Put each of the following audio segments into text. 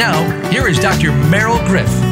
Now, here is Dr. Meryl Griff.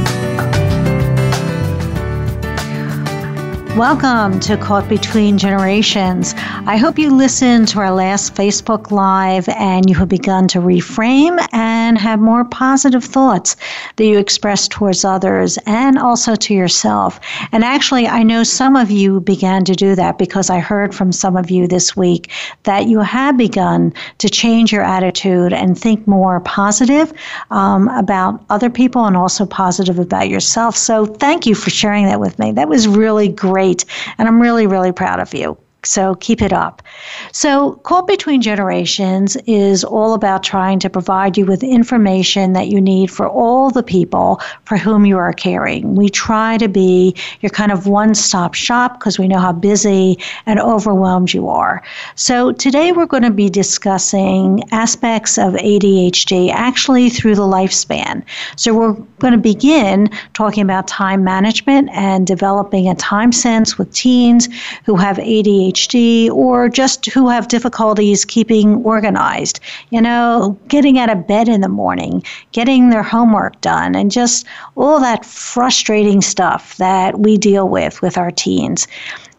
Welcome to Caught Between Generations. I hope you listened to our last Facebook Live and you have begun to reframe and have more positive thoughts that you express towards others and also to yourself. And actually, I know some of you began to do that because I heard from some of you this week that you have begun to change your attitude and think more positive um, about other people and also positive about yourself. So thank you for sharing that with me. That was really great great. And I'm really, really proud of you. So keep it up. So, Caught Between Generations is all about trying to provide you with information that you need for all the people for whom you are caring. We try to be your kind of one stop shop because we know how busy and overwhelmed you are. So, today we're going to be discussing aspects of ADHD actually through the lifespan. So, we're going to begin talking about time management and developing a time sense with teens who have ADHD ADHD or just who have difficulties keeping organized, you know, getting out of bed in the morning, getting their homework done, and just all that frustrating stuff that we deal with with our teens.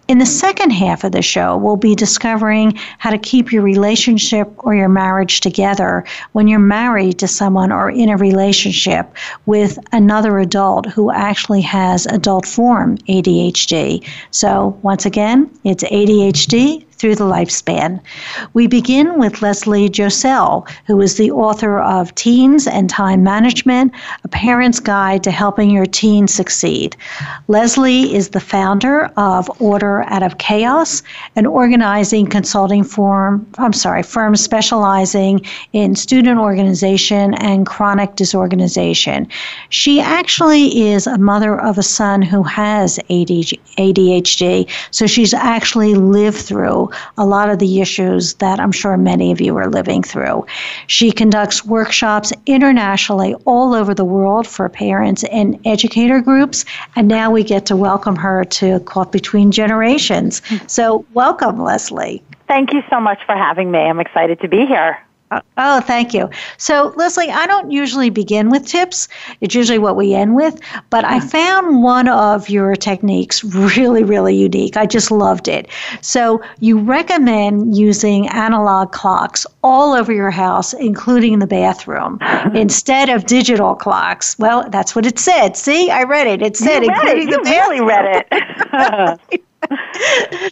In the second half of the show, we'll be discovering how to keep your relationship or your marriage together when you're married to someone or in a relationship with another adult who actually has adult form ADHD. So, once again, it's ADHD through the lifespan. We begin with Leslie Josel, who is the author of Teens and Time Management, a parent's guide to helping your teen succeed. Leslie is the founder of Order Out of Chaos, an organizing consulting firm, I'm sorry, firm specializing in student organization and chronic disorganization. She actually is a mother of a son who has ADHD, so she's actually lived through a lot of the issues that I'm sure many of you are living through. She conducts workshops internationally all over the world for parents and educator groups, and now we get to welcome her to Caught Between Generations. So, welcome, Leslie. Thank you so much for having me. I'm excited to be here. Oh, thank you. So, Leslie, I don't usually begin with tips. It's usually what we end with. But I mm-hmm. found one of your techniques really, really unique. I just loved it. So, you recommend using analog clocks all over your house, including the bathroom, instead of digital clocks. Well, that's what it said. See, I read it. It said you including it. the bathroom. really read it.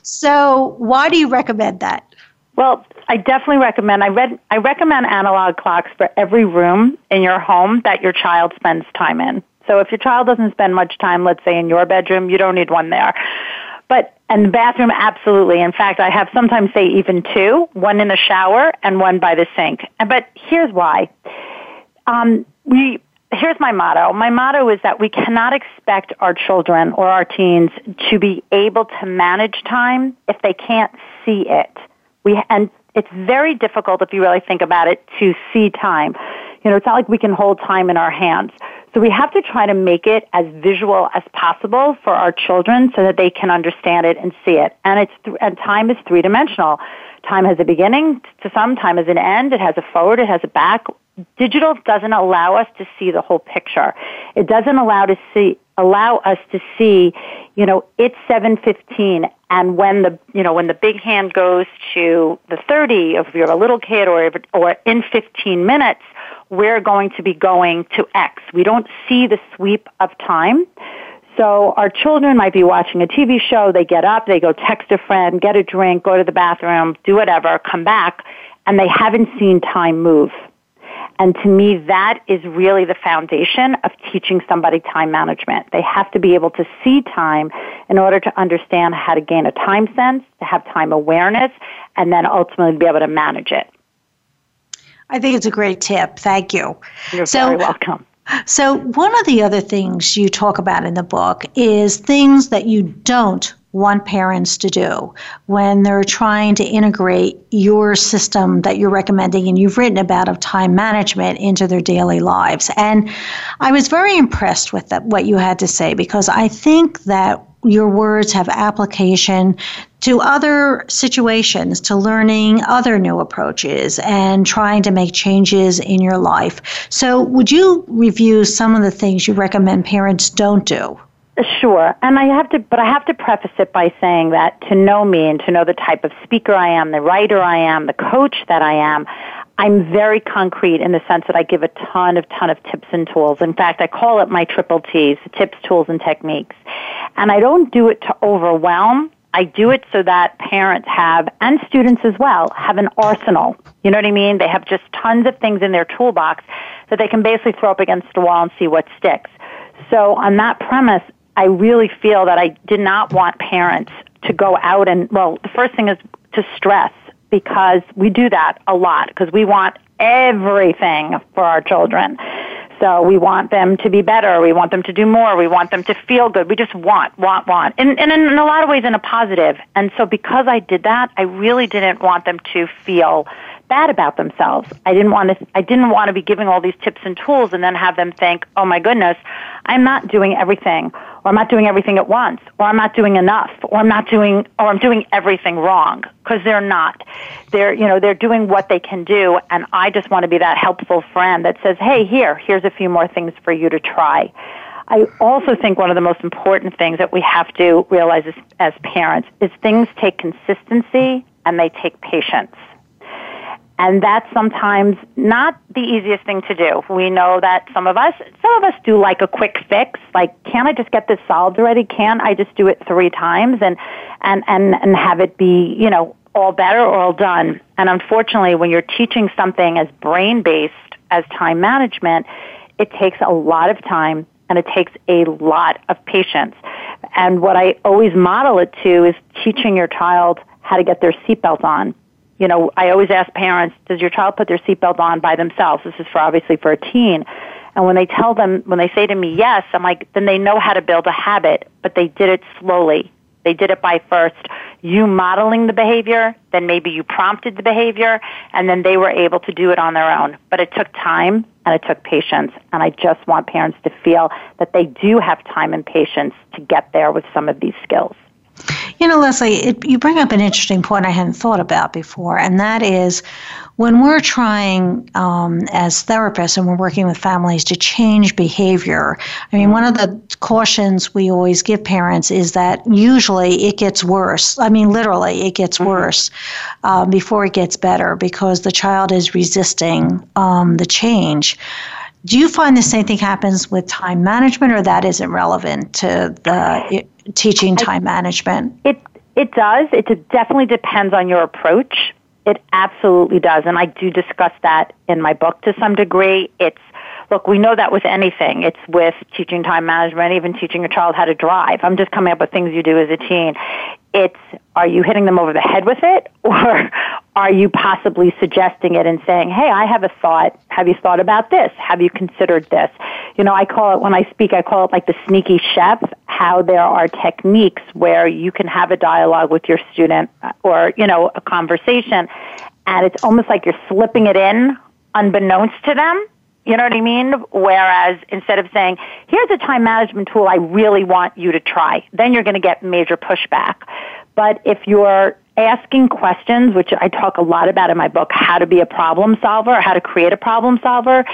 so, why do you recommend that? Well, I definitely recommend. I read. I recommend analog clocks for every room in your home that your child spends time in. So if your child doesn't spend much time, let's say in your bedroom, you don't need one there. But and the bathroom, absolutely. In fact, I have sometimes say even two: one in the shower and one by the sink. But here's why. Um, we here's my motto. My motto is that we cannot expect our children or our teens to be able to manage time if they can't see it. We, and it's very difficult if you really think about it to see time. You know, it's not like we can hold time in our hands. So we have to try to make it as visual as possible for our children so that they can understand it and see it. And it's th- and time is three dimensional. Time has a beginning to some, time has an end, it has a forward, it has a back. digital doesn't allow us to see the whole picture. It doesn't allow to see allow us to see, you know, it's 7:15 and when the, you know, when the big hand goes to the 30 if you're a little kid or or in 15 minutes, we're going to be going to X. We don't see the sweep of time. So our children might be watching a TV show, they get up, they go text a friend, get a drink, go to the bathroom, do whatever, come back, and they haven't seen time move. And to me, that is really the foundation of teaching somebody time management. They have to be able to see time in order to understand how to gain a time sense, to have time awareness, and then ultimately be able to manage it. I think it's a great tip. Thank you. You're so, very welcome. So, one of the other things you talk about in the book is things that you don't want parents to do when they're trying to integrate your system that you're recommending and you've written about of time management into their daily lives. And I was very impressed with that, what you had to say because I think that your words have application to other situations, to learning other new approaches and trying to make changes in your life. So, would you review some of the things you recommend parents don't do? Sure. And I have to, but I have to preface it by saying that to know me and to know the type of speaker I am, the writer I am, the coach that I am, I'm very concrete in the sense that I give a ton of ton of tips and tools. In fact, I call it my triple T's, tips, tools, and techniques. And I don't do it to overwhelm. I do it so that parents have, and students as well, have an arsenal. You know what I mean? They have just tons of things in their toolbox that they can basically throw up against the wall and see what sticks. So on that premise, I really feel that I did not want parents to go out and, well, the first thing is to stress because we do that a lot because we want everything for our children. So we want them to be better. We want them to do more. We want them to feel good. We just want, want, want. And, and in a lot of ways in a positive. And so because I did that, I really didn't want them to feel bad about themselves. I didn't want to I didn't want to be giving all these tips and tools and then have them think, "Oh my goodness, I'm not doing everything or I'm not doing everything at once, or I'm not doing enough, or I'm not doing, or I'm doing everything wrong, because they're not. They're, you know, they're doing what they can do, and I just want to be that helpful friend that says, hey, here, here's a few more things for you to try. I also think one of the most important things that we have to realize as, as parents is things take consistency and they take patience. And that's sometimes not the easiest thing to do. We know that some of us, some of us do like a quick fix, like, can't I just get this solved already? Can't I just do it three times and, and, and, and have it be, you know, all better or all done? And unfortunately, when you're teaching something as brain based as time management, it takes a lot of time and it takes a lot of patience. And what I always model it to is teaching your child how to get their seatbelt on you know, I always ask parents, does your child put their seatbelt on by themselves? This is for obviously for a teen. And when they tell them, when they say to me yes, I'm like, then they know how to build a habit, but they did it slowly. They did it by first you modeling the behavior, then maybe you prompted the behavior, and then they were able to do it on their own. But it took time and it took patience. And I just want parents to feel that they do have time and patience to get there with some of these skills. You know, Leslie, it, you bring up an interesting point I hadn't thought about before, and that is when we're trying um, as therapists and we're working with families to change behavior. I mean, one of the cautions we always give parents is that usually it gets worse. I mean, literally, it gets mm-hmm. worse um, before it gets better because the child is resisting um, the change. Do you find the same thing happens with time management, or that isn't relevant to the teaching time I, management? It it does. It definitely depends on your approach. It absolutely does, and I do discuss that in my book to some degree. It's look, we know that with anything. It's with teaching time management, even teaching a child how to drive. I'm just coming up with things you do as a teen. It's are you hitting them over the head with it or are you possibly suggesting it and saying, "Hey, I have a thought. Have you thought about this? Have you considered this?" You know, I call it when I speak, I call it like the sneaky chef, how there are techniques where you can have a dialogue with your student uh, or, you know, a conversation and it's almost like you're slipping it in unbeknownst to them you know what I mean? Whereas instead of saying, here's a time management tool I really want you to try, then you're going to get major pushback. But if you're asking questions, which I talk a lot about in my book, How to Be a Problem Solver, or How to Create a Problem Solver,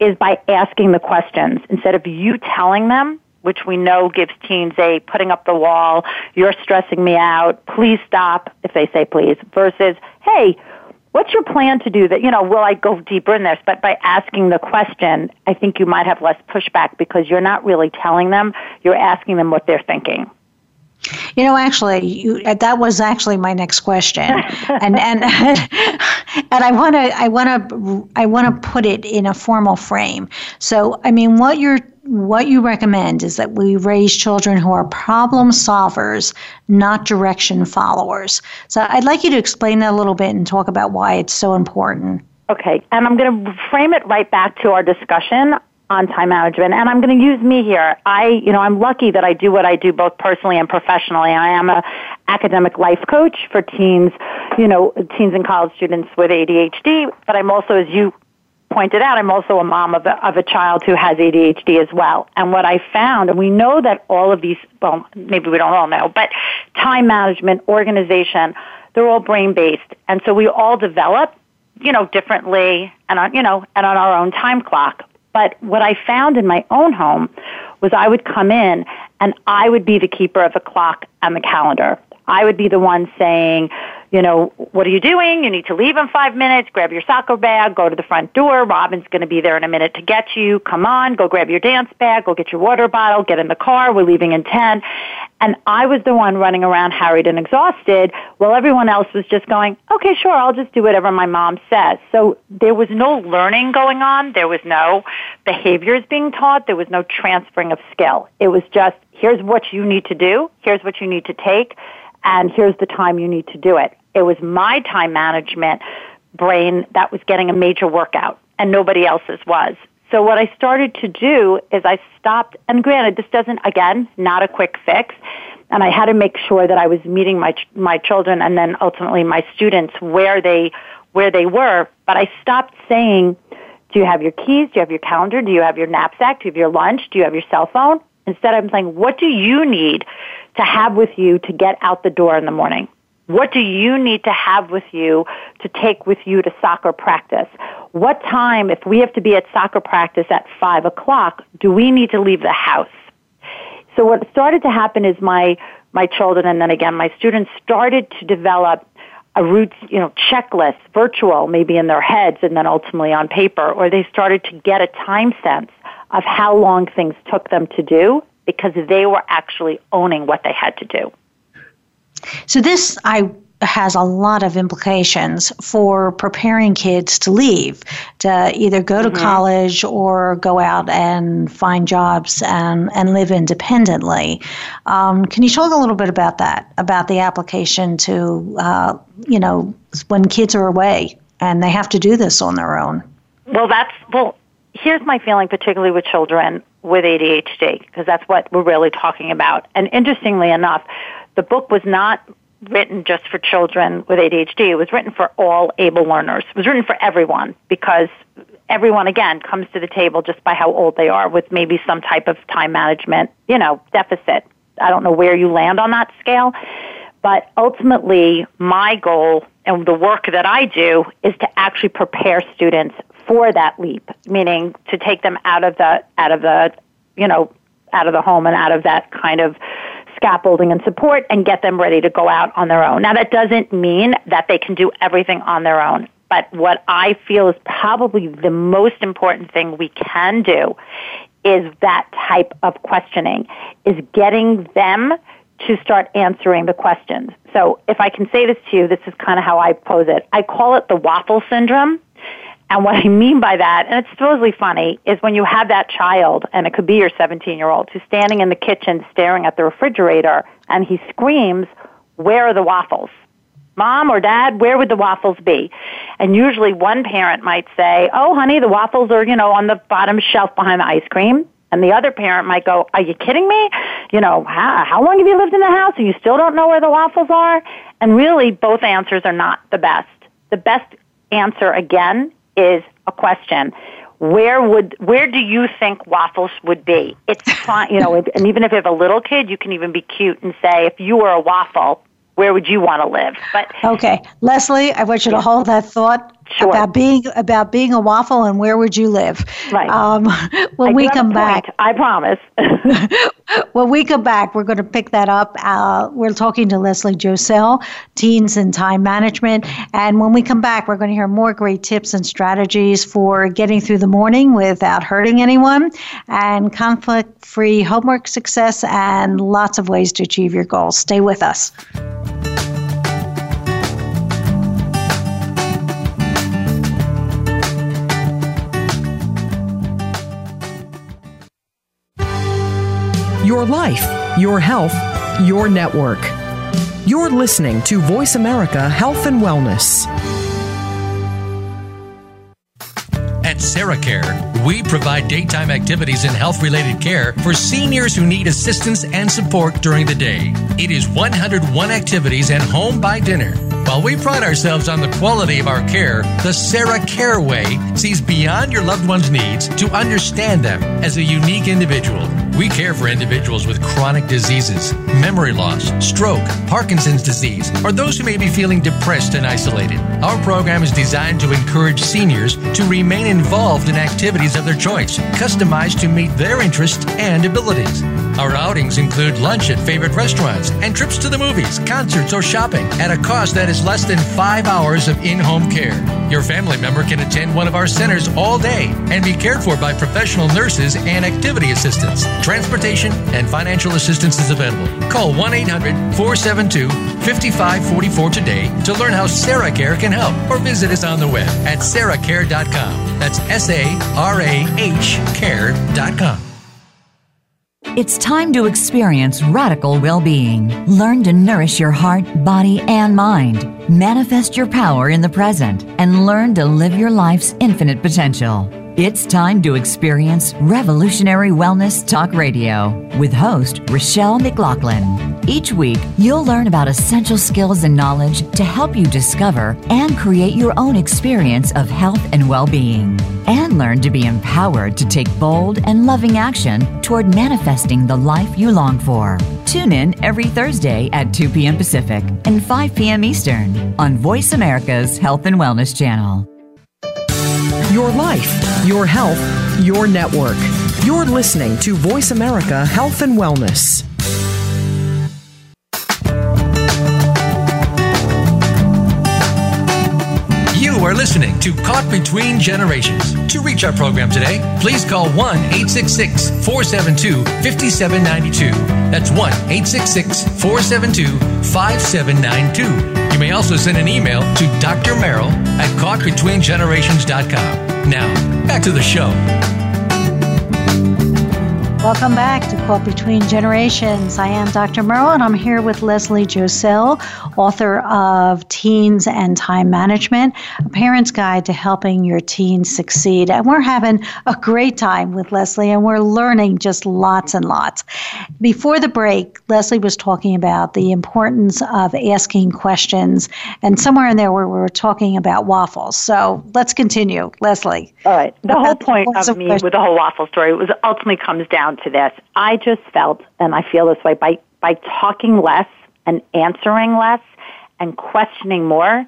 is by asking the questions. Instead of you telling them, which we know gives teens a putting up the wall, you're stressing me out, please stop, if they say please, versus, hey, what's your plan to do that? You know, will I go deeper in this? But by asking the question, I think you might have less pushback because you're not really telling them, you're asking them what they're thinking. You know, actually, you, that was actually my next question, and and and I want to I want to I want to put it in a formal frame. So, I mean, what you're what you recommend is that we raise children who are problem solvers, not direction followers. So, I'd like you to explain that a little bit and talk about why it's so important. Okay, and I'm going to frame it right back to our discussion on time management. And I'm going to use me here. I, you know, I'm lucky that I do what I do both personally and professionally. I am a academic life coach for teens, you know, teens and college students with ADHD, but I'm also, as you pointed out, I'm also a mom of a, of a child who has ADHD as well. And what I found, and we know that all of these, well, maybe we don't all know, but time management, organization, they're all brain based. And so we all develop, you know, differently and on, you know, and on our own time clock. But what I found in my own home was I would come in and I would be the keeper of the clock and the calendar. I would be the one saying, you know, what are you doing? You need to leave in five minutes. Grab your soccer bag. Go to the front door. Robin's going to be there in a minute to get you. Come on. Go grab your dance bag. Go get your water bottle. Get in the car. We're leaving in 10. And I was the one running around harried and exhausted while everyone else was just going, okay, sure, I'll just do whatever my mom says. So there was no learning going on. There was no behaviors being taught. There was no transferring of skill. It was just, here's what you need to do. Here's what you need to take. And here's the time you need to do it. It was my time management brain that was getting a major workout and nobody else's was. So what I started to do is I stopped, and granted, this doesn't, again, not a quick fix, and I had to make sure that I was meeting my my children and then ultimately my students where they where they were. But I stopped saying, "Do you have your keys? Do you have your calendar? Do you have your knapsack? Do you have your lunch? Do you have your cell phone?" Instead, I'm saying, "What do you need to have with you to get out the door in the morning?" What do you need to have with you to take with you to soccer practice? What time, if we have to be at soccer practice at five o'clock, do we need to leave the house? So what started to happen is my, my children and then again my students started to develop a route, you know, checklist, virtual, maybe in their heads and then ultimately on paper, or they started to get a time sense of how long things took them to do because they were actually owning what they had to do. So this I has a lot of implications for preparing kids to leave, to either go to mm-hmm. college or go out and find jobs and, and live independently. Um, can you talk a little bit about that, about the application to, uh, you know, when kids are away and they have to do this on their own? Well, that's, well, here's my feeling, particularly with children with ADHD, because that's what we're really talking about. And interestingly enough, the book was not written just for children with ADHD. It was written for all able learners. It was written for everyone because everyone again comes to the table just by how old they are with maybe some type of time management, you know, deficit. I don't know where you land on that scale, but ultimately my goal and the work that I do is to actually prepare students for that leap, meaning to take them out of the out of the, you know, out of the home and out of that kind of scaffolding and support and get them ready to go out on their own. Now that doesn't mean that they can do everything on their own. But what I feel is probably the most important thing we can do is that type of questioning, is getting them to start answering the questions. So if I can say this to you, this is kind of how I pose it. I call it the waffle syndrome. And what I mean by that, and it's supposedly funny, is when you have that child, and it could be your 17 year old, who's standing in the kitchen staring at the refrigerator, and he screams, Where are the waffles? Mom or dad, where would the waffles be? And usually one parent might say, Oh, honey, the waffles are, you know, on the bottom shelf behind the ice cream. And the other parent might go, Are you kidding me? You know, how, how long have you lived in the house and you still don't know where the waffles are? And really, both answers are not the best. The best answer, again, is a question. Where would where do you think waffles would be? It's fine, you know, and even if you have a little kid, you can even be cute and say, if you were a waffle, where would you want to live? But okay, Leslie, I want you to hold that thought Sure. about being about being a waffle and where would you live. Right. Um, when I we do have a come back, I promise. when we come back, we're going to pick that up. Uh, we're talking to Leslie Josel, Teens and Time Management. And when we come back, we're going to hear more great tips and strategies for getting through the morning without hurting anyone, and conflict free homework success, and lots of ways to achieve your goals. Stay with us. Your life, your health, your network. You're listening to Voice America Health and Wellness. At SarahCare, we provide daytime activities and health related care for seniors who need assistance and support during the day. It is 101 activities and home by dinner. While we pride ourselves on the quality of our care, the Sarah Care Way sees beyond your loved one's needs to understand them as a unique individual. We care for individuals with chronic diseases, memory loss, stroke, Parkinson's disease, or those who may be feeling depressed and isolated. Our program is designed to encourage seniors to remain involved in activities of their choice, customized to meet their interests and abilities. Our outings include lunch at favorite restaurants and trips to the movies, concerts, or shopping at a cost that is less than five hours of in home care. Your family member can attend one of our centers all day and be cared for by professional nurses and activity assistants. Transportation and financial assistance is available. Call 1 800 472 5544 today to learn how Sarah Care can help or visit us on the web at sarahcare.com. That's S A R A H care.com. It's time to experience radical well being. Learn to nourish your heart, body, and mind. Manifest your power in the present and learn to live your life's infinite potential. It's time to experience Revolutionary Wellness Talk Radio with host Rochelle McLaughlin. Each week, you'll learn about essential skills and knowledge to help you discover and create your own experience of health and well being. And learn to be empowered to take bold and loving action toward manifesting the life you long for. Tune in every Thursday at 2 p.m. Pacific and 5 p.m. Eastern on Voice America's Health and Wellness Channel. Your life, your health, your network. You're listening to Voice America Health and Wellness. You are listening to Caught Between Generations. To reach our program today, please call 1 866 472 5792. That's 1 866 472 5792. You may also send an email to Dr. Merrill at caughtbetweengenerations.com. Now, back to the show. Welcome back to Caught Between Generations. I am Dr. Merle, and I'm here with Leslie Josel, author of Teens and Time Management, a parent's guide to helping your teens succeed. And we're having a great time with Leslie, and we're learning just lots and lots. Before the break, Leslie was talking about the importance of asking questions, and somewhere in there we were talking about waffles. So let's continue, Leslie. All right. The whole point of me question- with the whole waffle story was ultimately comes down to this. I just felt, and I feel this way, by, by talking less and answering less and questioning more,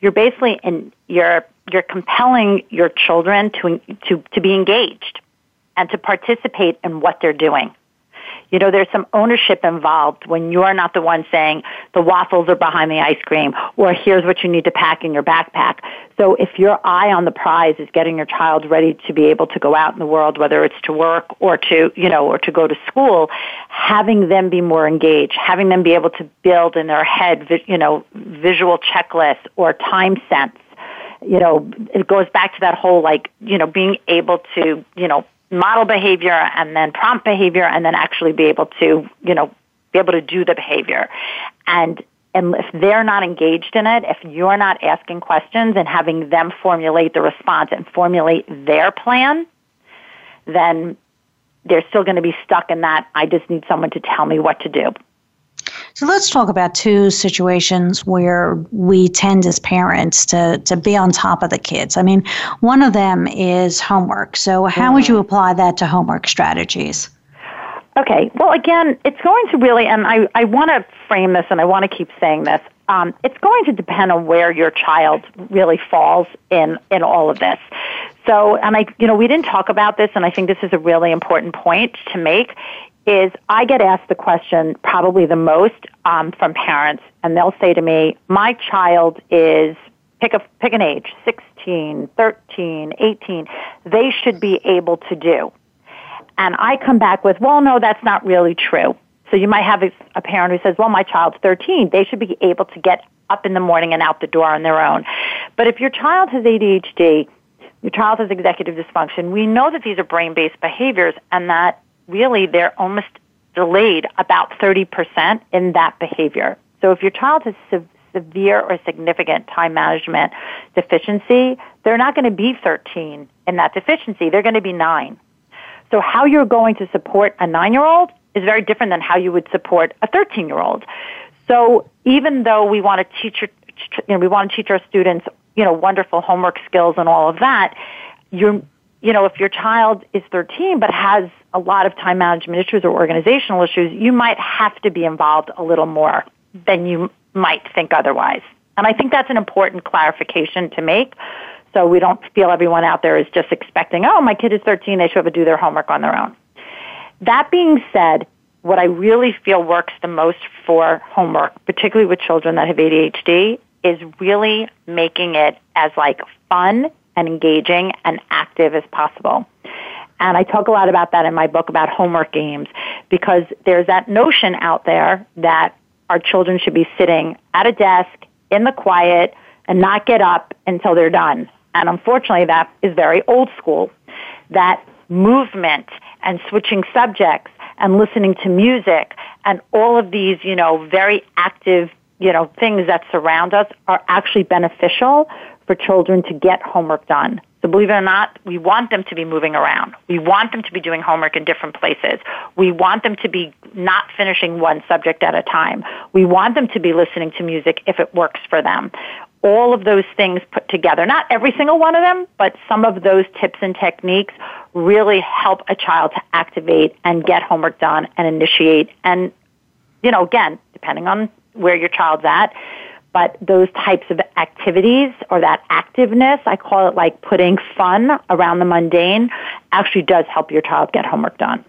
you're basically in, you're, you're compelling your children to, to, to be engaged and to participate in what they're doing. You know, there's some ownership involved when you're not the one saying the waffles are behind the ice cream or here's what you need to pack in your backpack. So if your eye on the prize is getting your child ready to be able to go out in the world, whether it's to work or to, you know, or to go to school, having them be more engaged, having them be able to build in their head, you know, visual checklists or time sense you know, it goes back to that whole like, you know, being able to, you know, model behavior and then prompt behavior and then actually be able to, you know, be able to do the behavior. And and if they're not engaged in it, if you're not asking questions and having them formulate the response and formulate their plan, then they're still going to be stuck in that I just need someone to tell me what to do. So let's talk about two situations where we tend as parents to, to be on top of the kids. I mean, one of them is homework. So, how would you apply that to homework strategies? Okay. Well, again, it's going to really, and I, I want to frame this, and I want to keep saying this. Um, it's going to depend on where your child really falls in in all of this. So, and I, you know, we didn't talk about this, and I think this is a really important point to make. Is I get asked the question probably the most um, from parents, and they'll say to me, "My child is pick a pick an age, 16, 13, 18. They should be able to do." And I come back with, "Well, no, that's not really true." So you might have a, a parent who says, well, my child's 13. They should be able to get up in the morning and out the door on their own. But if your child has ADHD, your child has executive dysfunction, we know that these are brain-based behaviors and that really they're almost delayed about 30% in that behavior. So if your child has se- severe or significant time management deficiency, they're not going to be 13 in that deficiency. They're going to be 9. So how you're going to support a 9-year-old is very different than how you would support a 13 year old. So even though we want to teach, you know, we want to teach our students, you know, wonderful homework skills and all of that, you're, you know, if your child is 13 but has a lot of time management issues or organizational issues, you might have to be involved a little more than you might think otherwise. And I think that's an important clarification to make so we don't feel everyone out there is just expecting, oh, my kid is 13, they should have to do their homework on their own. That being said, what I really feel works the most for homework, particularly with children that have ADHD, is really making it as like fun and engaging and active as possible. And I talk a lot about that in my book about homework games because there's that notion out there that our children should be sitting at a desk in the quiet and not get up until they're done. And unfortunately, that is very old school. That movement and switching subjects and listening to music and all of these, you know, very active, you know, things that surround us are actually beneficial for children to get homework done. So believe it or not, we want them to be moving around. We want them to be doing homework in different places. We want them to be not finishing one subject at a time. We want them to be listening to music if it works for them all of those things put together, not every single one of them, but some of those tips and techniques really help a child to activate and get homework done and initiate. And, you know, again, depending on where your child's at, but those types of activities or that activeness, I call it like putting fun around the mundane, actually does help your child get homework done.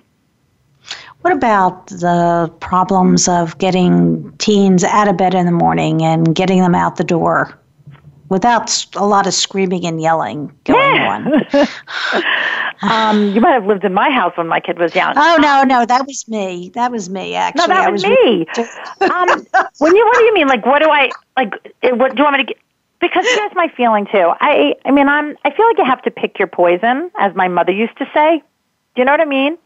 What about the problems of getting teens out of bed in the morning and getting them out the door? Without a lot of screaming and yelling going yeah. on. um, you might have lived in my house when my kid was young. Oh no, no, that was me. That was me. Actually, no, that was, was me. um, when you, what do you mean? Like, what do I like? What do you want me to get? Because here's my feeling too. I, I mean, I'm. I feel like you have to pick your poison, as my mother used to say. Do you know what I mean?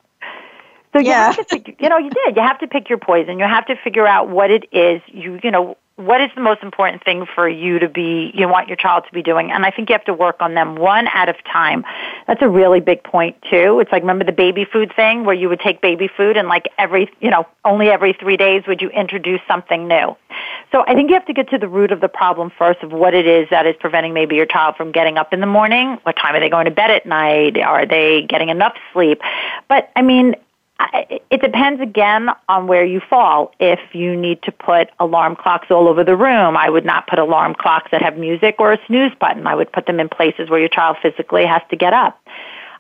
So you yeah. have to, pick, you know, you did. You have to pick your poison. You have to figure out what it is. You, you know, what is the most important thing for you to be you want your child to be doing? And i think you have to work on them one at a time. That's a really big point too. It's like remember the baby food thing where you would take baby food and like every you know only every three days would you introduce something new? So i think you have to get to the root of the problem first of what it is that is preventing maybe your child from getting up in the morning. What time are they going to bed at night? Are they getting enough sleep? But i mean it depends again on where you fall. If you need to put alarm clocks all over the room, I would not put alarm clocks that have music or a snooze button. I would put them in places where your child physically has to get up.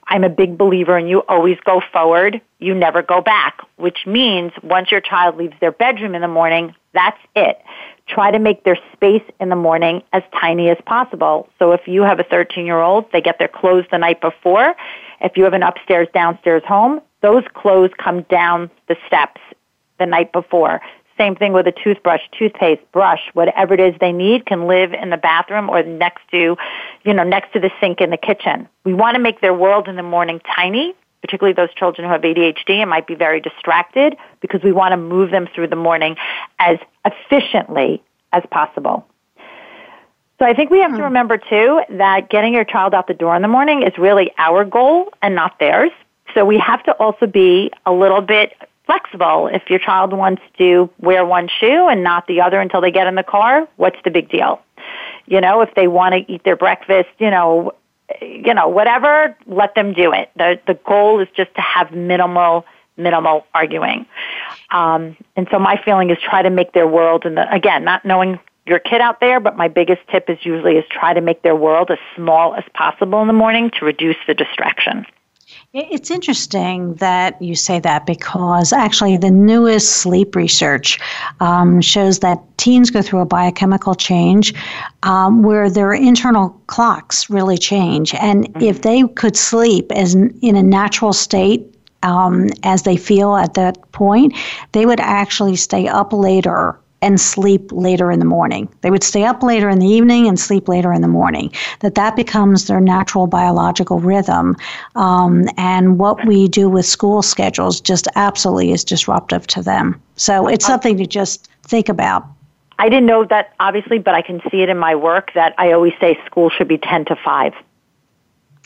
I'm a big believer in you always go forward, you never go back, which means once your child leaves their bedroom in the morning, that's it. Try to make their space in the morning as tiny as possible. So if you have a 13 year old, they get their clothes the night before. If you have an upstairs downstairs home, those clothes come down the steps the night before. Same thing with a toothbrush, toothpaste, brush, whatever it is they need can live in the bathroom or next to, you know, next to the sink in the kitchen. We want to make their world in the morning tiny, particularly those children who have ADHD and might be very distracted because we want to move them through the morning as efficiently as possible. So I think we have to hmm. remember too that getting your child out the door in the morning is really our goal and not theirs. So we have to also be a little bit flexible. If your child wants to wear one shoe and not the other until they get in the car, what's the big deal? You know, if they want to eat their breakfast, you know, you know, whatever, let them do it. The the goal is just to have minimal minimal arguing. Um, and so my feeling is try to make their world, and the, again, not knowing your kid out there, but my biggest tip is usually is try to make their world as small as possible in the morning to reduce the distraction. It's interesting that you say that because actually the newest sleep research um, shows that teens go through a biochemical change um, where their internal clocks really change. And mm-hmm. if they could sleep as in a natural state um, as they feel at that point, they would actually stay up later and sleep later in the morning. They would stay up later in the evening and sleep later in the morning. That that becomes their natural biological rhythm. Um, and what we do with school schedules just absolutely is disruptive to them. So it's something to just think about. I didn't know that obviously, but I can see it in my work that I always say school should be 10 to 5.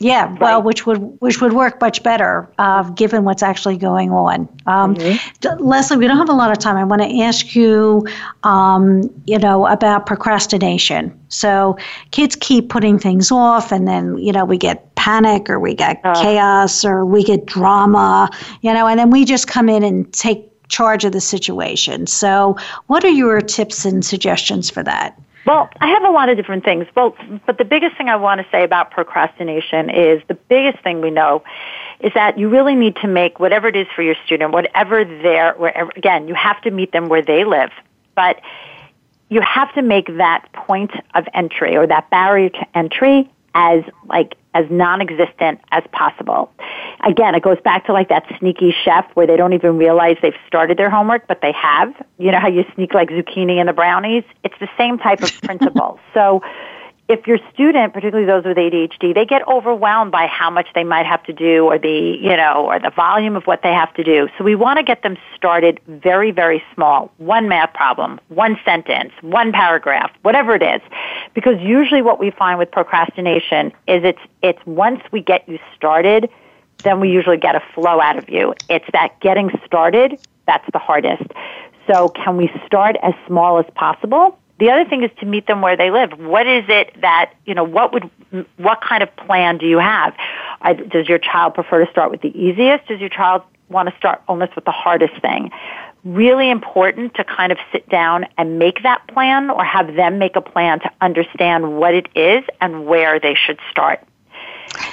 Yeah, right. well, which would which would work much better, uh, given what's actually going on. Um, mm-hmm. Leslie, we don't have a lot of time. I want to ask you, um, you know, about procrastination. So kids keep putting things off, and then you know we get panic, or we get uh, chaos, or we get drama, you know, and then we just come in and take charge of the situation. So, what are your tips and suggestions for that? Well, I have a lot of different things. Well, but the biggest thing I want to say about procrastination is the biggest thing we know is that you really need to make whatever it is for your student, whatever their, wherever, again, you have to meet them where they live. But you have to make that point of entry or that barrier to entry as like as non-existent as possible. Again, it goes back to like that sneaky chef where they don't even realize they've started their homework, but they have. You know how you sneak like zucchini in the brownies? It's the same type of principle. so if your student, particularly those with ADHD, they get overwhelmed by how much they might have to do or the, you know, or the volume of what they have to do. So we want to get them started very, very small. One math problem, one sentence, one paragraph, whatever it is. Because usually what we find with procrastination is it's, it's once we get you started, then we usually get a flow out of you. It's that getting started, that's the hardest. So can we start as small as possible? The other thing is to meet them where they live. What is it that, you know, what would, what kind of plan do you have? Does your child prefer to start with the easiest? Does your child want to start almost with the hardest thing? Really important to kind of sit down and make that plan or have them make a plan to understand what it is and where they should start.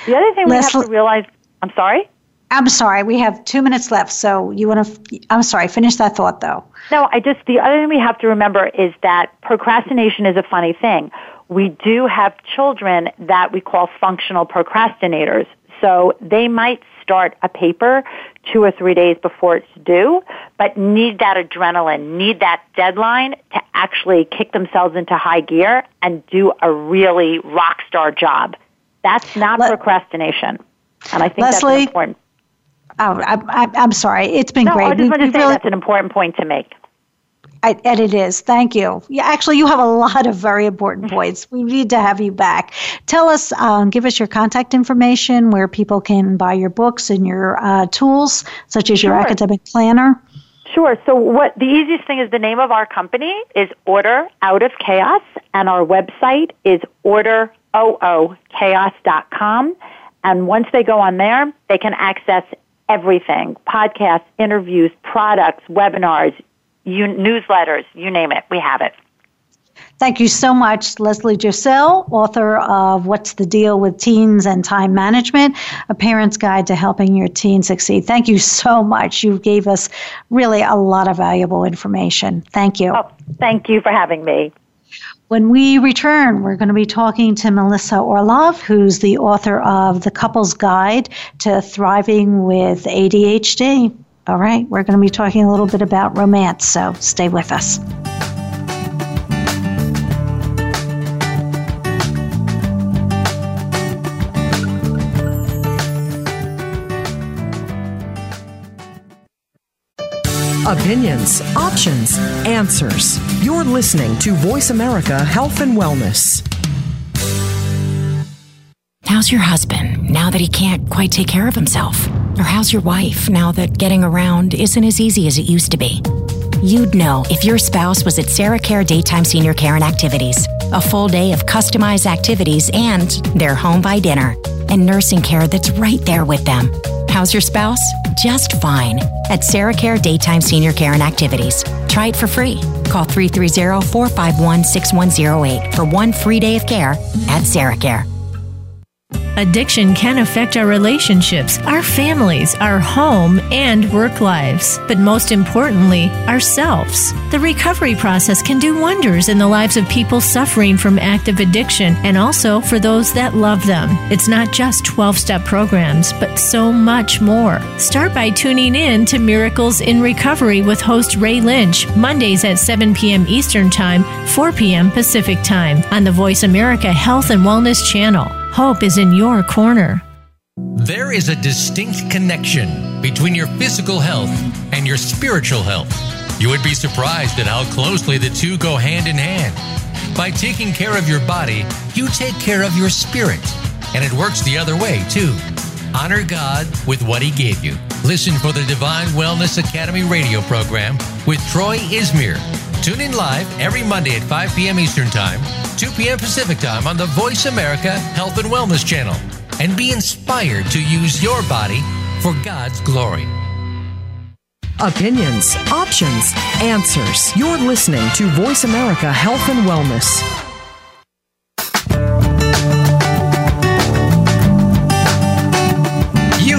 The other thing we have to realize, I'm sorry? I'm sorry, we have two minutes left. So you want to, I'm sorry, finish that thought though. No, I just, the other thing we have to remember is that procrastination is a funny thing. We do have children that we call functional procrastinators. So they might start a paper two or three days before it's due, but need that adrenaline, need that deadline to actually kick themselves into high gear and do a really rock star job. That's not Let, procrastination. And I think Leslie, that's important. Oh, I, am sorry. It's been no, great. I just want to say really, that's an important point to make. I, and it is. Thank you. Yeah, actually, you have a lot of very important points. We need to have you back. Tell us, um, give us your contact information where people can buy your books and your uh, tools, such as your academic planner. Sure. So, what the easiest thing is the name of our company is Order Out of Chaos, and our website is orderoochaos.com. And once they go on there, they can access everything podcasts, interviews, products, webinars, you, newsletters, you name it, we have it. Thank you so much, Leslie Josel, author of What's the Deal with Teens and Time Management, a parent's guide to helping your teen succeed. Thank you so much. You gave us really a lot of valuable information. Thank you. Oh, thank you for having me. When we return, we're going to be talking to Melissa Orlov, who's the author of The Couple's Guide to Thriving with ADHD. All right, we're going to be talking a little bit about romance, so stay with us. Opinions, options, answers. You're listening to Voice America Health and Wellness. How's your husband now that he can't quite take care of himself? Or how's your wife now that getting around isn't as easy as it used to be? You'd know if your spouse was at Sarah Care Daytime Senior Care and Activities, a full day of customized activities and their home by dinner, and nursing care that's right there with them How's your spouse? Just fine. At Sarah Care Daytime Senior Care and Activities. Try it for free. Call 330 451 6108 for one free day of care at Sarah Care. Addiction can affect our relationships, our families, our home, and work lives, but most importantly, ourselves. The recovery process can do wonders in the lives of people suffering from active addiction and also for those that love them. It's not just 12 step programs, but so much more. Start by tuning in to Miracles in Recovery with host Ray Lynch, Mondays at 7 p.m. Eastern Time, 4 p.m. Pacific Time on the Voice America Health and Wellness Channel. Hope is in your corner. There is a distinct connection between your physical health and your spiritual health. You would be surprised at how closely the two go hand in hand. By taking care of your body, you take care of your spirit. And it works the other way, too. Honor God with what He gave you. Listen for the Divine Wellness Academy radio program with Troy Ismir. Tune in live every Monday at 5 p.m. Eastern Time 2 p.m. Pacific Time on the Voice America Health and Wellness Channel and be inspired to use your body for God's glory. Opinions, options, answers. You're listening to Voice America Health and Wellness.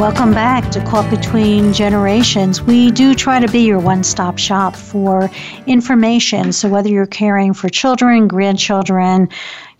Welcome back to Caught Between Generations. We do try to be your one stop shop for information. So, whether you're caring for children, grandchildren,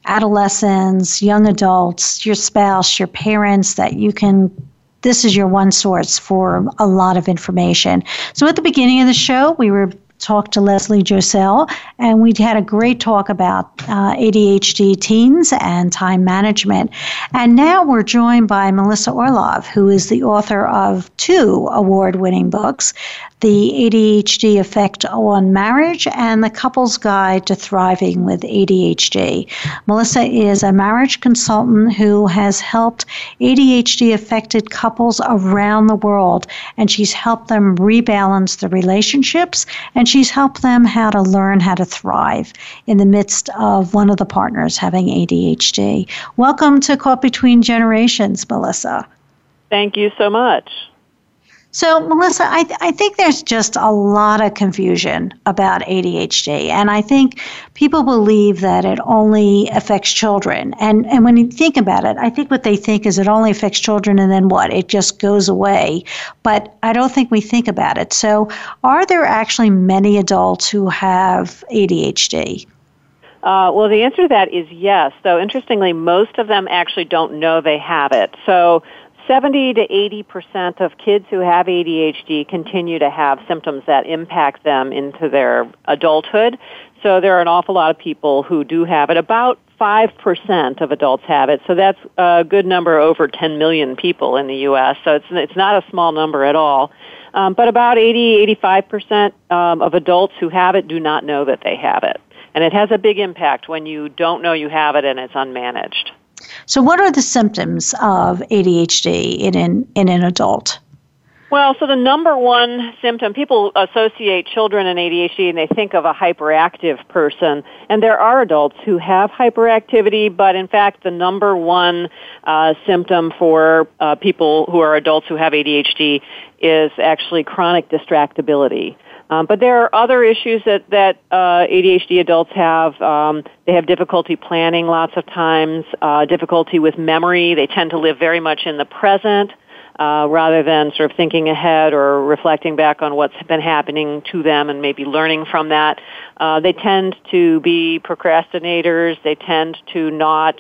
adolescents, young adults, your spouse, your parents, that you can this is your one source for a lot of information. So at the beginning of the show, we were talked to Leslie Josel, and we had a great talk about uh, ADHD teens and time management. And now we're joined by Melissa Orlov, who is the author of two award winning books the ADHD Effect on Marriage and The Couple's Guide to Thriving with ADHD. Melissa is a marriage consultant who has helped ADHD affected couples around the world, and she's helped them rebalance the relationships and she's helped them how to learn how to thrive in the midst of one of the partners having ADHD. Welcome to Caught Between Generations, Melissa. Thank you so much. So, Melissa, I, th- I think there's just a lot of confusion about ADHD. And I think people believe that it only affects children. And, and when you think about it, I think what they think is it only affects children and then what? It just goes away. But I don't think we think about it. So, are there actually many adults who have ADHD? Uh, well, the answer to that is yes. Though interestingly, most of them actually don't know they have it. So 70 to 80 percent of kids who have ADHD continue to have symptoms that impact them into their adulthood. So there are an awful lot of people who do have it. About 5% of adults have it. So that's a good number over 10 million people in the U.S. So it's, it's not a small number at all. Um, but about 80, 85% um, of adults who have it do not know that they have it. And it has a big impact when you don't know you have it and it's unmanaged. So, what are the symptoms of ADHD in an, in an adult? Well, so the number one symptom, people associate children and ADHD and they think of a hyperactive person. And there are adults who have hyperactivity, but in fact, the number one uh, symptom for uh, people who are adults who have ADHD is actually chronic distractibility. Um, but there are other issues that that uh, ADHD adults have. Um, they have difficulty planning lots of times, uh, difficulty with memory. They tend to live very much in the present uh, rather than sort of thinking ahead or reflecting back on what's been happening to them and maybe learning from that. Uh, they tend to be procrastinators. They tend to not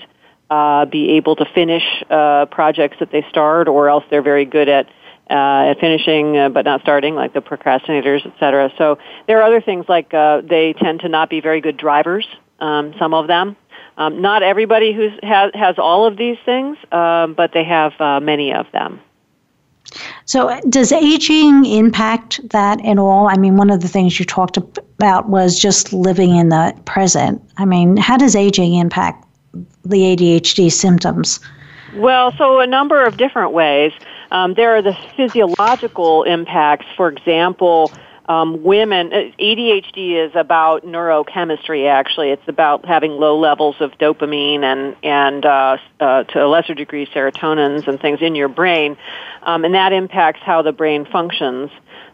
uh, be able to finish uh, projects that they start, or else they're very good at uh, at finishing uh, but not starting, like the procrastinators, et cetera. So there are other things like uh, they tend to not be very good drivers. Um, some of them. Um, not everybody who has has all of these things, um, but they have uh, many of them. So, does aging impact that at all? I mean, one of the things you talked about was just living in the present. I mean, how does aging impact the ADHD symptoms? Well, so a number of different ways. Um, there are the physiological impacts. For example, um, women, uh, ADHD is about neurochemistry. Actually, it's about having low levels of dopamine and and uh, uh, to a lesser degree serotonins and things in your brain, um, and that impacts how the brain functions.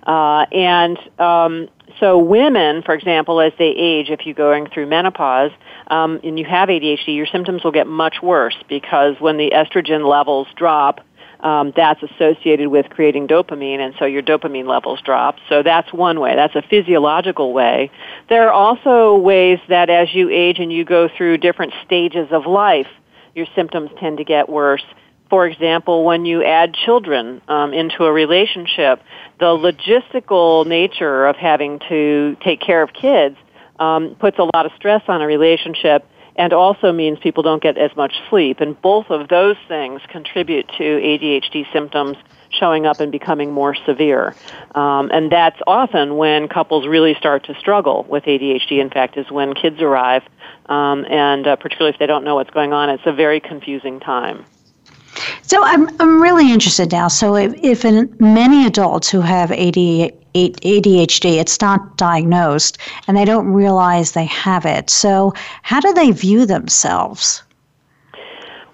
Uh, and um, so, women, for example, as they age, if you're going through menopause um, and you have ADHD, your symptoms will get much worse because when the estrogen levels drop um, that's associated with creating dopamine, and so your dopamine levels drop. So that's one way. That's a physiological way. There are also ways that as you age and you go through different stages of life, your symptoms tend to get worse. For example, when you add children um, into a relationship, the logistical nature of having to take care of kids um, puts a lot of stress on a relationship and also means people don't get as much sleep. And both of those things contribute to ADHD symptoms showing up and becoming more severe. Um, and that's often when couples really start to struggle with ADHD. In fact, is when kids arrive, um, and uh, particularly if they don't know what's going on, it's a very confusing time. So I'm I'm really interested now. So if, if in many adults who have ADHD it's not diagnosed, and they don't realize they have it. So, how do they view themselves?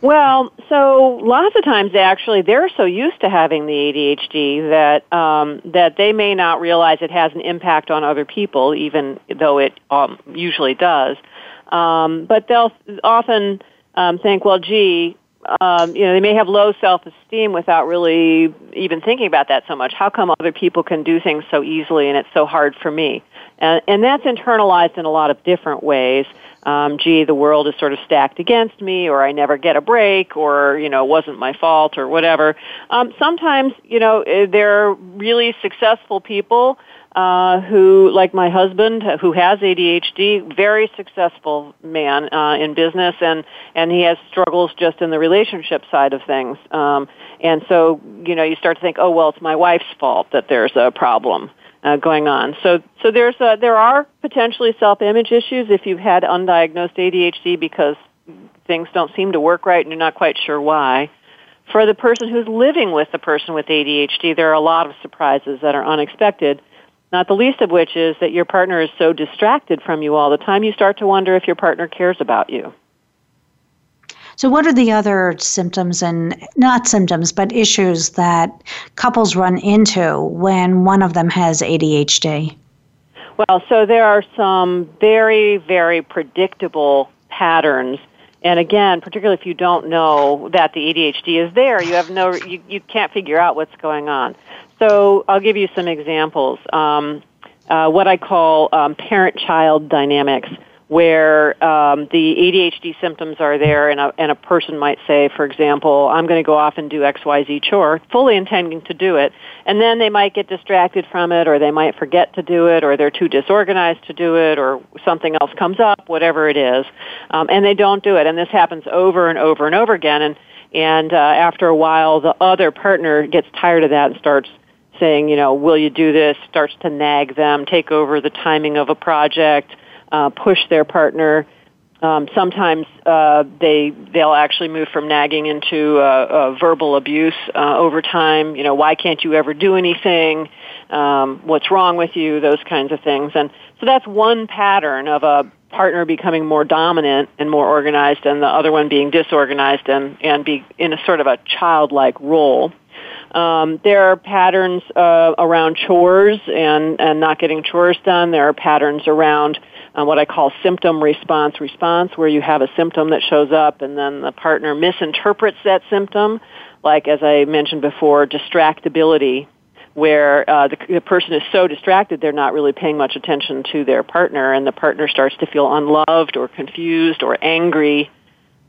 Well, so lots of times they actually they're so used to having the ADHD that um, that they may not realize it has an impact on other people, even though it um, usually does. Um, but they'll often um, think, well, gee, um, you know, they may have low self-esteem without really even thinking about that so much. How come other people can do things so easily and it's so hard for me? And, and that's internalized in a lot of different ways. Um, gee, the world is sort of stacked against me, or I never get a break, or you know, it wasn't my fault, or whatever. Um, sometimes, you know, eh, they're really successful people uh, who, like my husband, who has ADHD, very successful man uh, in business, and and he has struggles just in the relationship side of things. Um, and so, you know, you start to think, oh well, it's my wife's fault that there's a problem. Uh, going on. So, so there's a, there are potentially self-image issues if you've had undiagnosed ADHD because things don't seem to work right and you're not quite sure why. For the person who's living with the person with ADHD, there are a lot of surprises that are unexpected not the least of which is that your partner is so distracted from you all the time, you start to wonder if your partner cares about you. So, what are the other symptoms and not symptoms, but issues that couples run into when one of them has ADHD? Well, so there are some very, very predictable patterns. And again, particularly if you don't know that the ADHD is there, you have no, you, you can't figure out what's going on. So I'll give you some examples. Um, uh, what I call um, parent-child dynamics, where um, the ADHD symptoms are there, and a, and a person might say, for example, I'm going to go off and do X, Y, Z chore, fully intending to do it, and then they might get distracted from it, or they might forget to do it, or they're too disorganized to do it, or something else comes up, whatever it is, um, and they don't do it. And this happens over and over and over again, and and uh, after a while, the other partner gets tired of that and starts saying, you know, will you do this, starts to nag them, take over the timing of a project, uh, push their partner. Um, sometimes uh, they they'll actually move from nagging into uh, uh, verbal abuse uh, over time. You know, why can't you ever do anything? Um, what's wrong with you? Those kinds of things. And so that's one pattern of a partner becoming more dominant and more organized, and the other one being disorganized and and be in a sort of a childlike role. Um, there are patterns uh, around chores and, and not getting chores done. There are patterns around uh, what I call symptom response response, where you have a symptom that shows up and then the partner misinterprets that symptom, like as I mentioned before, distractibility, where uh, the, the person is so distracted they're not really paying much attention to their partner, and the partner starts to feel unloved or confused or angry,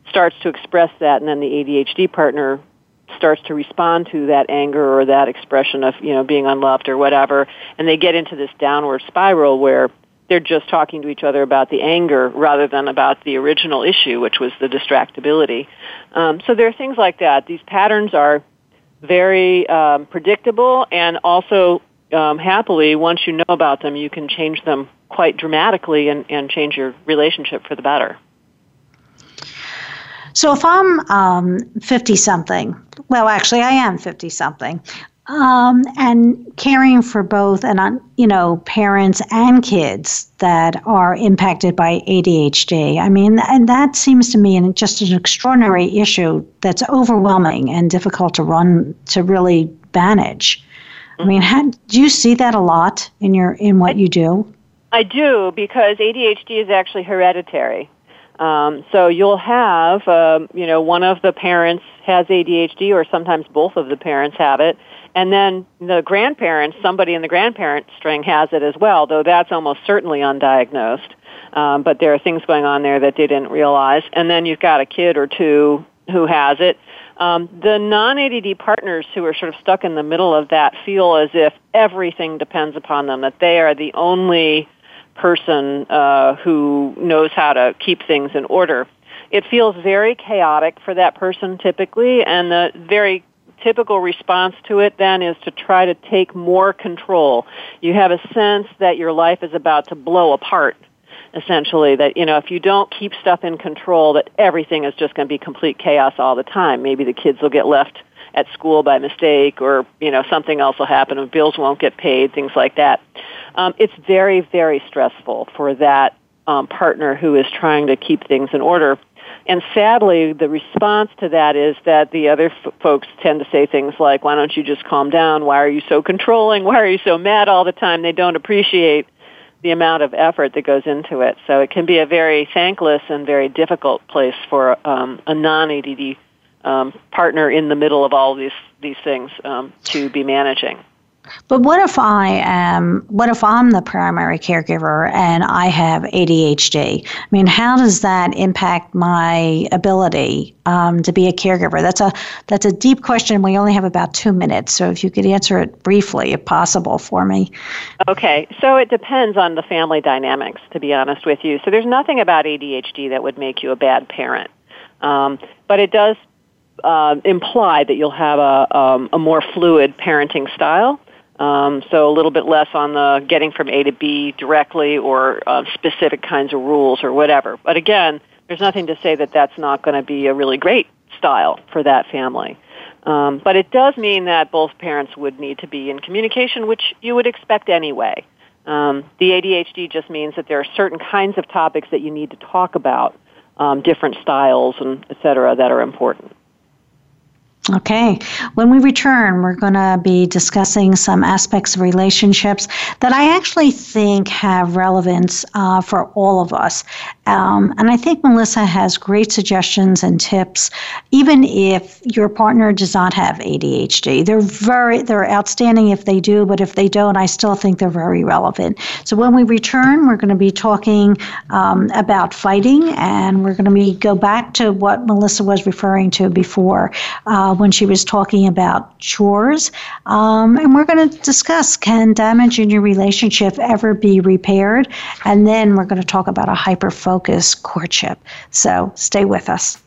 starts to express that, and then the ADHD partner starts to respond to that anger or that expression of you know being unloved or whatever. And they get into this downward spiral where they're just talking to each other about the anger rather than about the original issue which was the distractibility um, so there are things like that these patterns are very um, predictable and also um, happily once you know about them you can change them quite dramatically and, and change your relationship for the better. So if I'm 50 um, something, well, actually, I am 50 something, um, and caring for both and uh, you know parents and kids that are impacted by ADHD. I mean, and that seems to me and just an extraordinary issue that's overwhelming and difficult to run to really manage. I mean, how, do you see that a lot in your in what you do? I do because ADHD is actually hereditary. Um, so you'll have, um, you know, one of the parents has ADHD, or sometimes both of the parents have it, and then the grandparents, somebody in the grandparent string has it as well, though that's almost certainly undiagnosed. Um, but there are things going on there that they didn't realize. And then you've got a kid or two who has it. Um, the non-ADD partners who are sort of stuck in the middle of that feel as if everything depends upon them, that they are the only person uh, who knows how to keep things in order. It feels very chaotic for that person typically, and the very typical response to it then is to try to take more control. You have a sense that your life is about to blow apart essentially that you know if you don't keep stuff in control that everything is just going to be complete chaos all the time. Maybe the kids will get left at school by mistake or you know something else will happen and bills won't get paid things like that. Um, it's very very stressful for that um, partner who is trying to keep things in order and sadly, the response to that is that the other f- folks tend to say things like, why don't you just calm down? Why are you so controlling? Why are you so mad all the time? They don't appreciate the amount of effort that goes into it. So it can be a very thankless and very difficult place for um, a non-ADD um, partner in the middle of all these these things um, to be managing. But what if I am, what if I'm the primary caregiver and I have ADHD? I mean, how does that impact my ability um, to be a caregiver? That's a, that's a deep question. We only have about two minutes. So if you could answer it briefly, if possible, for me. Okay. So it depends on the family dynamics, to be honest with you. So there's nothing about ADHD that would make you a bad parent. Um, but it does uh, imply that you'll have a, um, a more fluid parenting style. Um, so a little bit less on the getting from A to B directly or uh, specific kinds of rules or whatever. But again, there's nothing to say that that's not going to be a really great style for that family. Um, but it does mean that both parents would need to be in communication, which you would expect anyway. Um, the ADHD just means that there are certain kinds of topics that you need to talk about, um, different styles and et cetera, that are important. Okay. When we return, we're going to be discussing some aspects of relationships that I actually think have relevance uh, for all of us. Um, and I think Melissa has great suggestions and tips, even if your partner does not have ADHD. They're very, they're outstanding if they do, but if they don't, I still think they're very relevant. So when we return, we're going to be talking um, about fighting, and we're going to be go back to what Melissa was referring to before. Uh, when she was talking about chores. Um, and we're going to discuss can damage in your relationship ever be repaired? And then we're going to talk about a hyper focus courtship. So stay with us.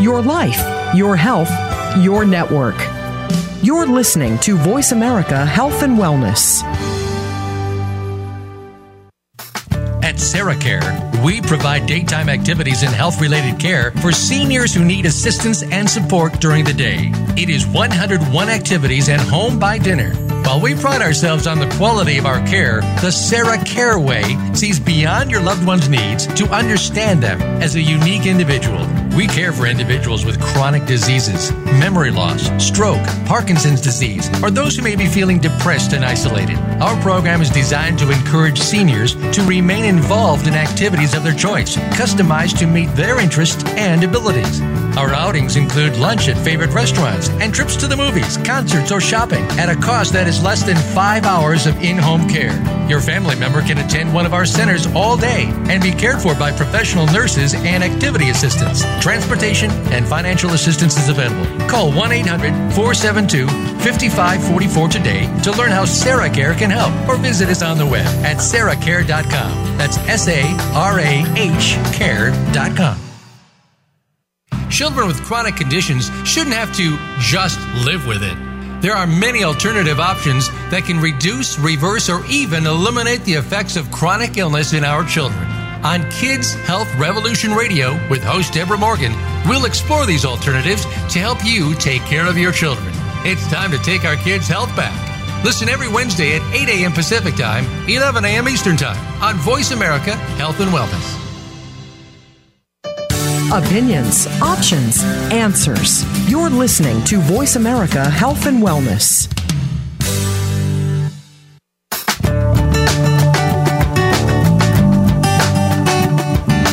Your life, your health, your network. You're listening to Voice America Health and Wellness. At SarahCare, we provide daytime activities and health related care for seniors who need assistance and support during the day. It is 101 activities and home by dinner. While we pride ourselves on the quality of our care, the SarahCare Way sees beyond your loved one's needs to understand them as a unique individual we care for individuals with chronic diseases, memory loss, stroke, Parkinson's disease, or those who may be feeling depressed and isolated. Our program is designed to encourage seniors to remain involved in activities of their choice, customized to meet their interests and abilities. Our outings include lunch at favorite restaurants and trips to the movies, concerts, or shopping at a cost that is less than five hours of in home care. Your family member can attend one of our centers all day and be cared for by professional nurses and activity assistants. Transportation and financial assistance is available. Call 1 800 472 5544 today to learn how SarahCare can help or visit us on the web at sarahcare.com. That's S A R A H care.com. children with chronic conditions shouldn't have to just live with it. There are many alternative options that can reduce, reverse, or even eliminate the effects of chronic illness in our children. On Kids Health Revolution Radio with host Deborah Morgan, we'll explore these alternatives to help you take care of your children. It's time to take our kids' health back. Listen every Wednesday at 8 a.m. Pacific Time, 11 a.m. Eastern Time on Voice America Health and Wellness. Opinions, options, answers. You're listening to Voice America Health and Wellness.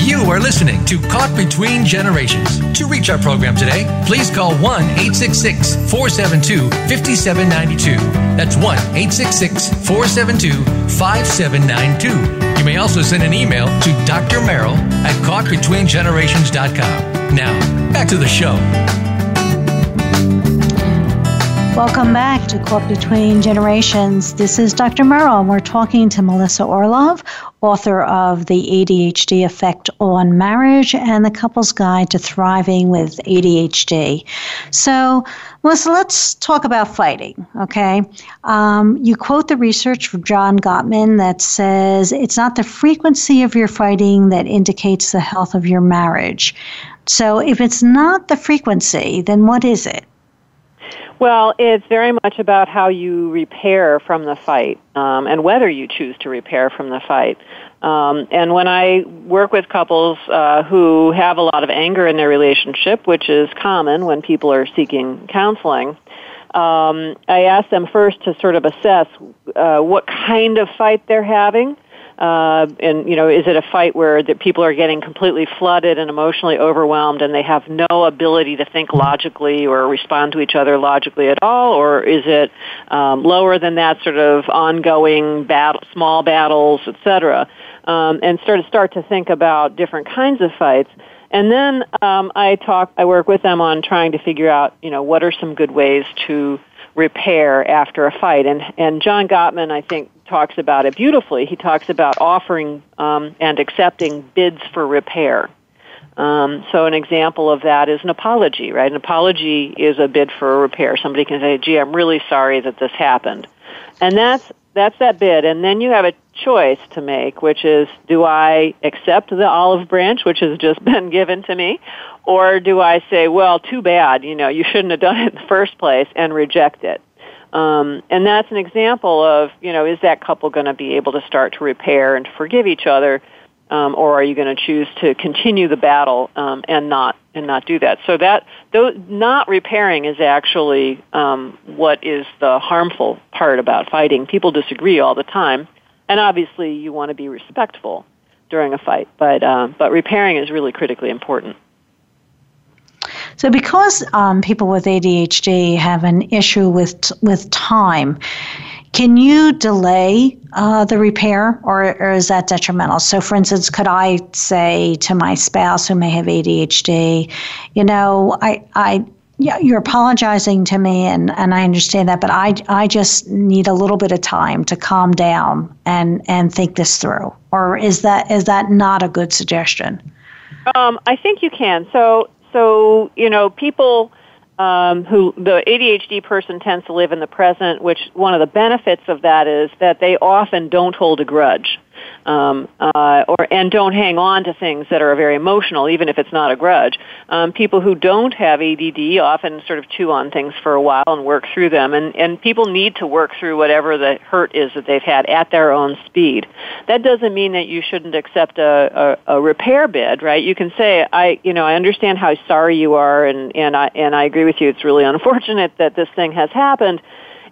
You are listening to Caught Between Generations. To reach our program today, please call 1 866 472 5792. That's 1 866 472 5792. May also send an email to Dr. Merrill at caughtbetweengenerations.com. Now, back to the show. Welcome back to Caught Between Generations. This is Dr. Merrill, and we're talking to Melissa Orlov, author of The ADHD Effect on Marriage and The Couple's Guide to Thriving with ADHD. So, Melissa, let's talk about fighting, okay? Um, you quote the research from John Gottman that says it's not the frequency of your fighting that indicates the health of your marriage. So, if it's not the frequency, then what is it? Well, it's very much about how you repair from the fight um, and whether you choose to repair from the fight. Um, and when I work with couples uh, who have a lot of anger in their relationship, which is common when people are seeking counseling, um, I ask them first to sort of assess uh, what kind of fight they're having uh, and you know, is it a fight where the people are getting completely flooded and emotionally overwhelmed, and they have no ability to think logically or respond to each other logically at all, or is it um, lower than that, sort of ongoing battle, small battles, etc. Um, and sort of start to think about different kinds of fights. And then um, I talk, I work with them on trying to figure out, you know, what are some good ways to repair after a fight. And and John Gottman, I think, talks about it beautifully. He talks about offering um, and accepting bids for repair. Um, so an example of that is an apology, right? An apology is a bid for a repair. Somebody can say, "Gee, I'm really sorry that this happened," and that's that's that bid. And then you have a choice to make, which is, do I accept the olive branch, which has just been given to me, or do I say, well, too bad, you know, you shouldn't have done it in the first place, and reject it? Um, and that's an example of, you know, is that couple going to be able to start to repair and forgive each other, um, or are you going to choose to continue the battle um, and not and not do that? So that though not repairing is actually um, what is the harmful part about fighting. People disagree all the time, and obviously you want to be respectful during a fight, but um, but repairing is really critically important. So, because um, people with ADHD have an issue with with time, can you delay uh, the repair, or, or, is that detrimental? So, for instance, could I say to my spouse who may have ADHD, you know, I, I, yeah, you're apologizing to me, and, and I understand that, but I, I just need a little bit of time to calm down and, and think this through. Or is that is that not a good suggestion? Um, I think you can. So so you know people um, who the ADHD person tends to live in the present, which one of the benefits of that is that they often don't hold a grudge um, uh, or and don't hang on to things that are very emotional, even if it's not a grudge. Um, people who don't have ADD often sort of chew on things for a while and work through them, and and people need to work through whatever the hurt is that they've had at their own speed. That doesn't mean that you shouldn't accept a, a, a repair bid, right? You can say, I you know I understand how sorry you are, and and I and I agree with you. It's really unfortunate that this thing has happened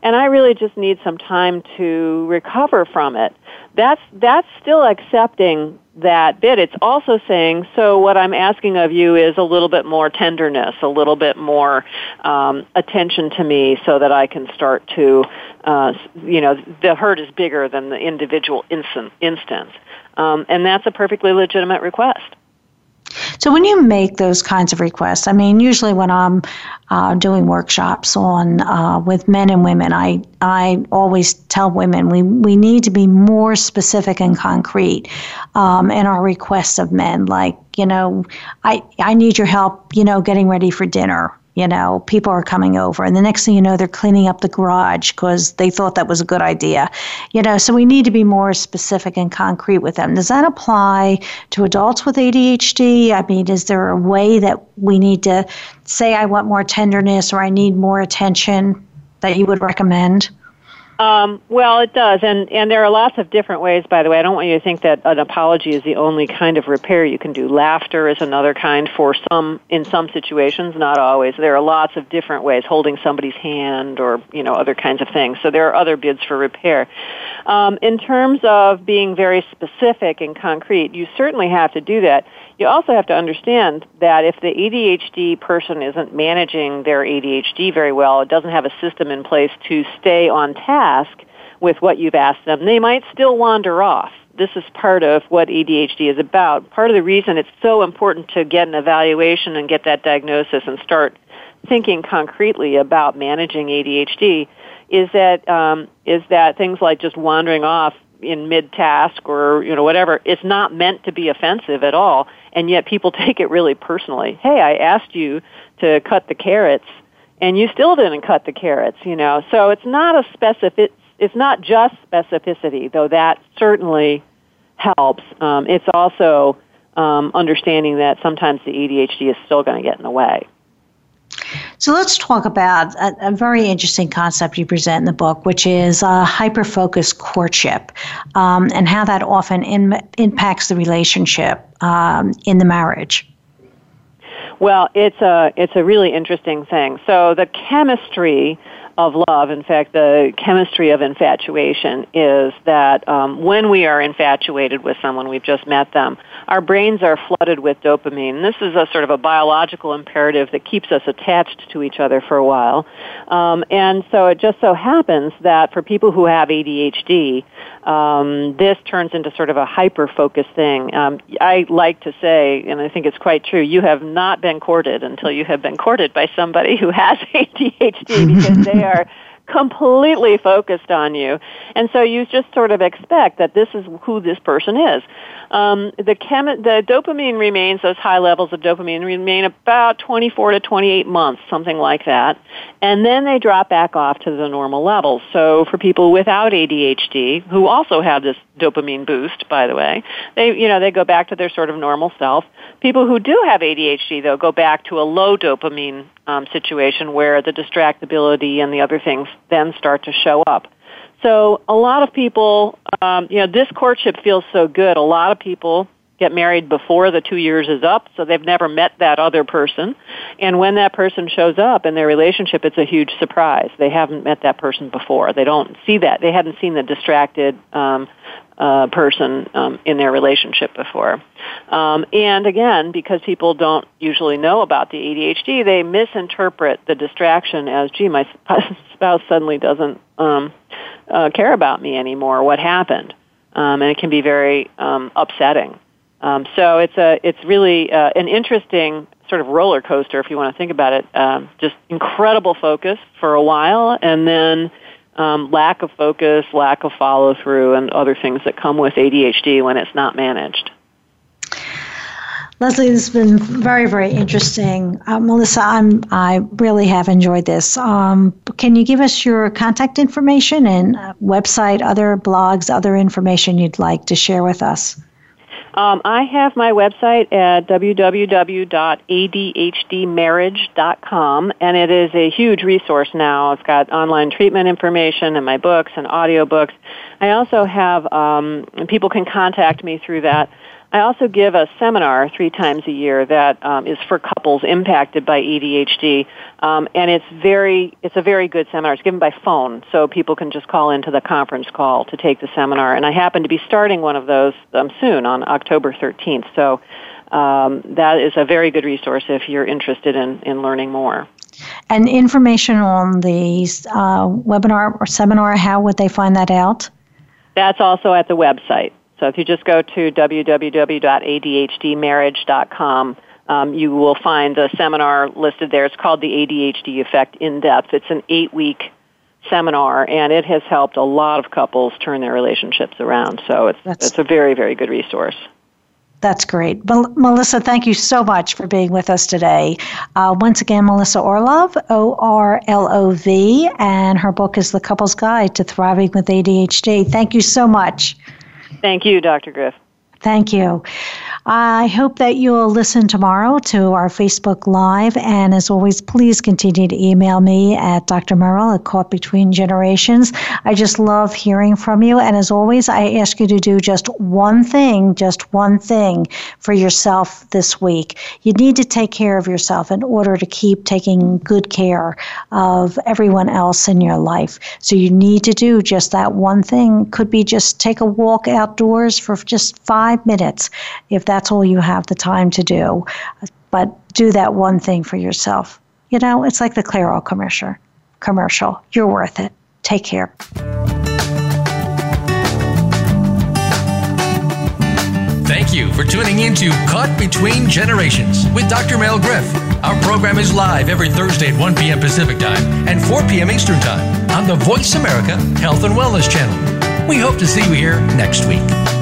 and I really just need some time to recover from it. That's that's still accepting that bit. It's also saying, so what I'm asking of you is a little bit more tenderness, a little bit more um, attention to me, so that I can start to, uh, you know, the hurt is bigger than the individual instant, instance, um, and that's a perfectly legitimate request. So when you make those kinds of requests, I mean, usually when I'm uh, doing workshops on uh, with men and women, I I always tell women we we need to be more specific and concrete um, in our requests of men. Like you know, I I need your help. You know, getting ready for dinner you know, people are coming over. And the next thing you know, they're cleaning up the garage because they thought that was a good idea. You know, so we need to be more specific and concrete with them. Does that apply to adults with ADHD? I mean, is there a way that we need to say, I want more tenderness or I need more attention that you would recommend? Um, well, it does, and and there are lots of different ways. By the way, I don't want you to think that an apology is the only kind of repair you can do. Laughter is another kind for some in some situations, not always. There are lots of different ways. Holding somebody's hand, or you know, other kinds of things. So there are other bids for repair. Um, in terms of being very specific and concrete, you certainly have to do that. You also have to understand that if the ADHD person isn't managing their ADHD very well, it doesn't have a system in place to stay on task with what you've asked them, they might still wander off. This is part of what ADHD is about. Part of the reason it's so important to get an evaluation and get that diagnosis and start thinking concretely about managing ADHD is that um, is that things like just wandering off in mid task or you know whatever it's not meant to be offensive at all. And yet people take it really personally. Hey i asked you to cut the carrots and you still didn't cut the carrots you know? So it's not a specific it's not just specificity though that certainly helps. Um, it's also um, understanding that sometimes the adhd is still going to get in the way so let's talk about a, a, very interesting concept you present in the book, which is uh, hyper-focused courtship, um, and how that often in, impacts the relationship um, in the marriage. Well, it's a it's a really interesting thing. So the chemistry of love, in fact, the chemistry of infatuation is that um, when we are infatuated with someone, we've just met them, our brains are flooded with dopamine. This is a sort of a biological imperative that keeps us attached to each other for a while. Um, and so it just so happens that for people who have ADHD, um, this turns into sort of a hyper focused thing. Um, I like to say, and I think it's quite true, you have not been courted until you have been courted by somebody who has ADHD because they are completely focused on you. And so you just sort of expect that this is who this person is. Um, the, chem- the dopamine remains, those high levels of dopamine remain about 24 to 28 months, something like that. And then they drop back off to the normal levels. So for people without ADHD, who also have this dopamine boost, by the way, they, you know, they go back to their sort of normal self. People who do have ADHD, though, go back to a low dopamine um, situation where the distractibility and the other things then start to show up. So a lot of people, um, you know, this courtship feels so good. A lot of people get married before the two years is up, so they've never met that other person. And when that person shows up in their relationship, it's a huge surprise. They haven't met that person before. They don't see that. They hadn't seen the distracted um, uh, person um, in their relationship before. Um, and again, because people don't usually know about the ADHD, they misinterpret the distraction as, gee, my spouse suddenly doesn't um, uh, care about me anymore. What happened? Um, and it can be very um, upsetting. Um, so it's a it's really uh, an interesting sort of roller coaster if you want to think about it. Um, just incredible focus for a while, and then um, lack of focus, lack of follow through, and other things that come with ADHD when it's not managed. Leslie, this has been very, very interesting. Uh, Melissa, I'm, I really have enjoyed this. Um, can you give us your contact information and uh, website, other blogs, other information you'd like to share with us? Um, I have my website at www.adhdmarriage.com, and it is a huge resource now. It's got online treatment information and my books and audiobooks. I also have, um, people can contact me through that. I also give a seminar three times a year that um, is for couples impacted by ADHD, um, and it's very it's a very good seminar. It's given by phone, so people can just call into the conference call to take the seminar. And I happen to be starting one of those um, soon on October 13th. So um, that is a very good resource if you're interested in in learning more. And information on the uh, webinar or seminar, how would they find that out? That's also at the website. So if you just go to www.adhdmarriage.com, um, you will find a seminar listed there. It's called the ADHD Effect in Depth. It's an eight week seminar, and it has helped a lot of couples turn their relationships around. So it's, it's a very, very good resource. That's great. Mel- Melissa, thank you so much for being with us today. Uh, once again, Melissa Orlov, O R L O V, and her book is The Couple's Guide to Thriving with ADHD. Thank you so much. Thank you, Dr. Griff. Thank you. I hope that you'll listen tomorrow to our Facebook Live. And as always, please continue to email me at Dr. Merrill at Caught Between Generations. I just love hearing from you. And as always, I ask you to do just one thing, just one thing for yourself this week. You need to take care of yourself in order to keep taking good care of everyone else in your life. So you need to do just that one thing. Could be just take a walk outdoors for just five minutes. If that that's all you have the time to do. But do that one thing for yourself. You know, it's like the Clairol commercial. Commercial. You're worth it. Take care. Thank you for tuning in to Caught Between Generations with Dr. Mel Griff. Our program is live every Thursday at 1 p.m. Pacific Time and 4 p.m. Eastern Time on the Voice America Health and Wellness Channel. We hope to see you here next week.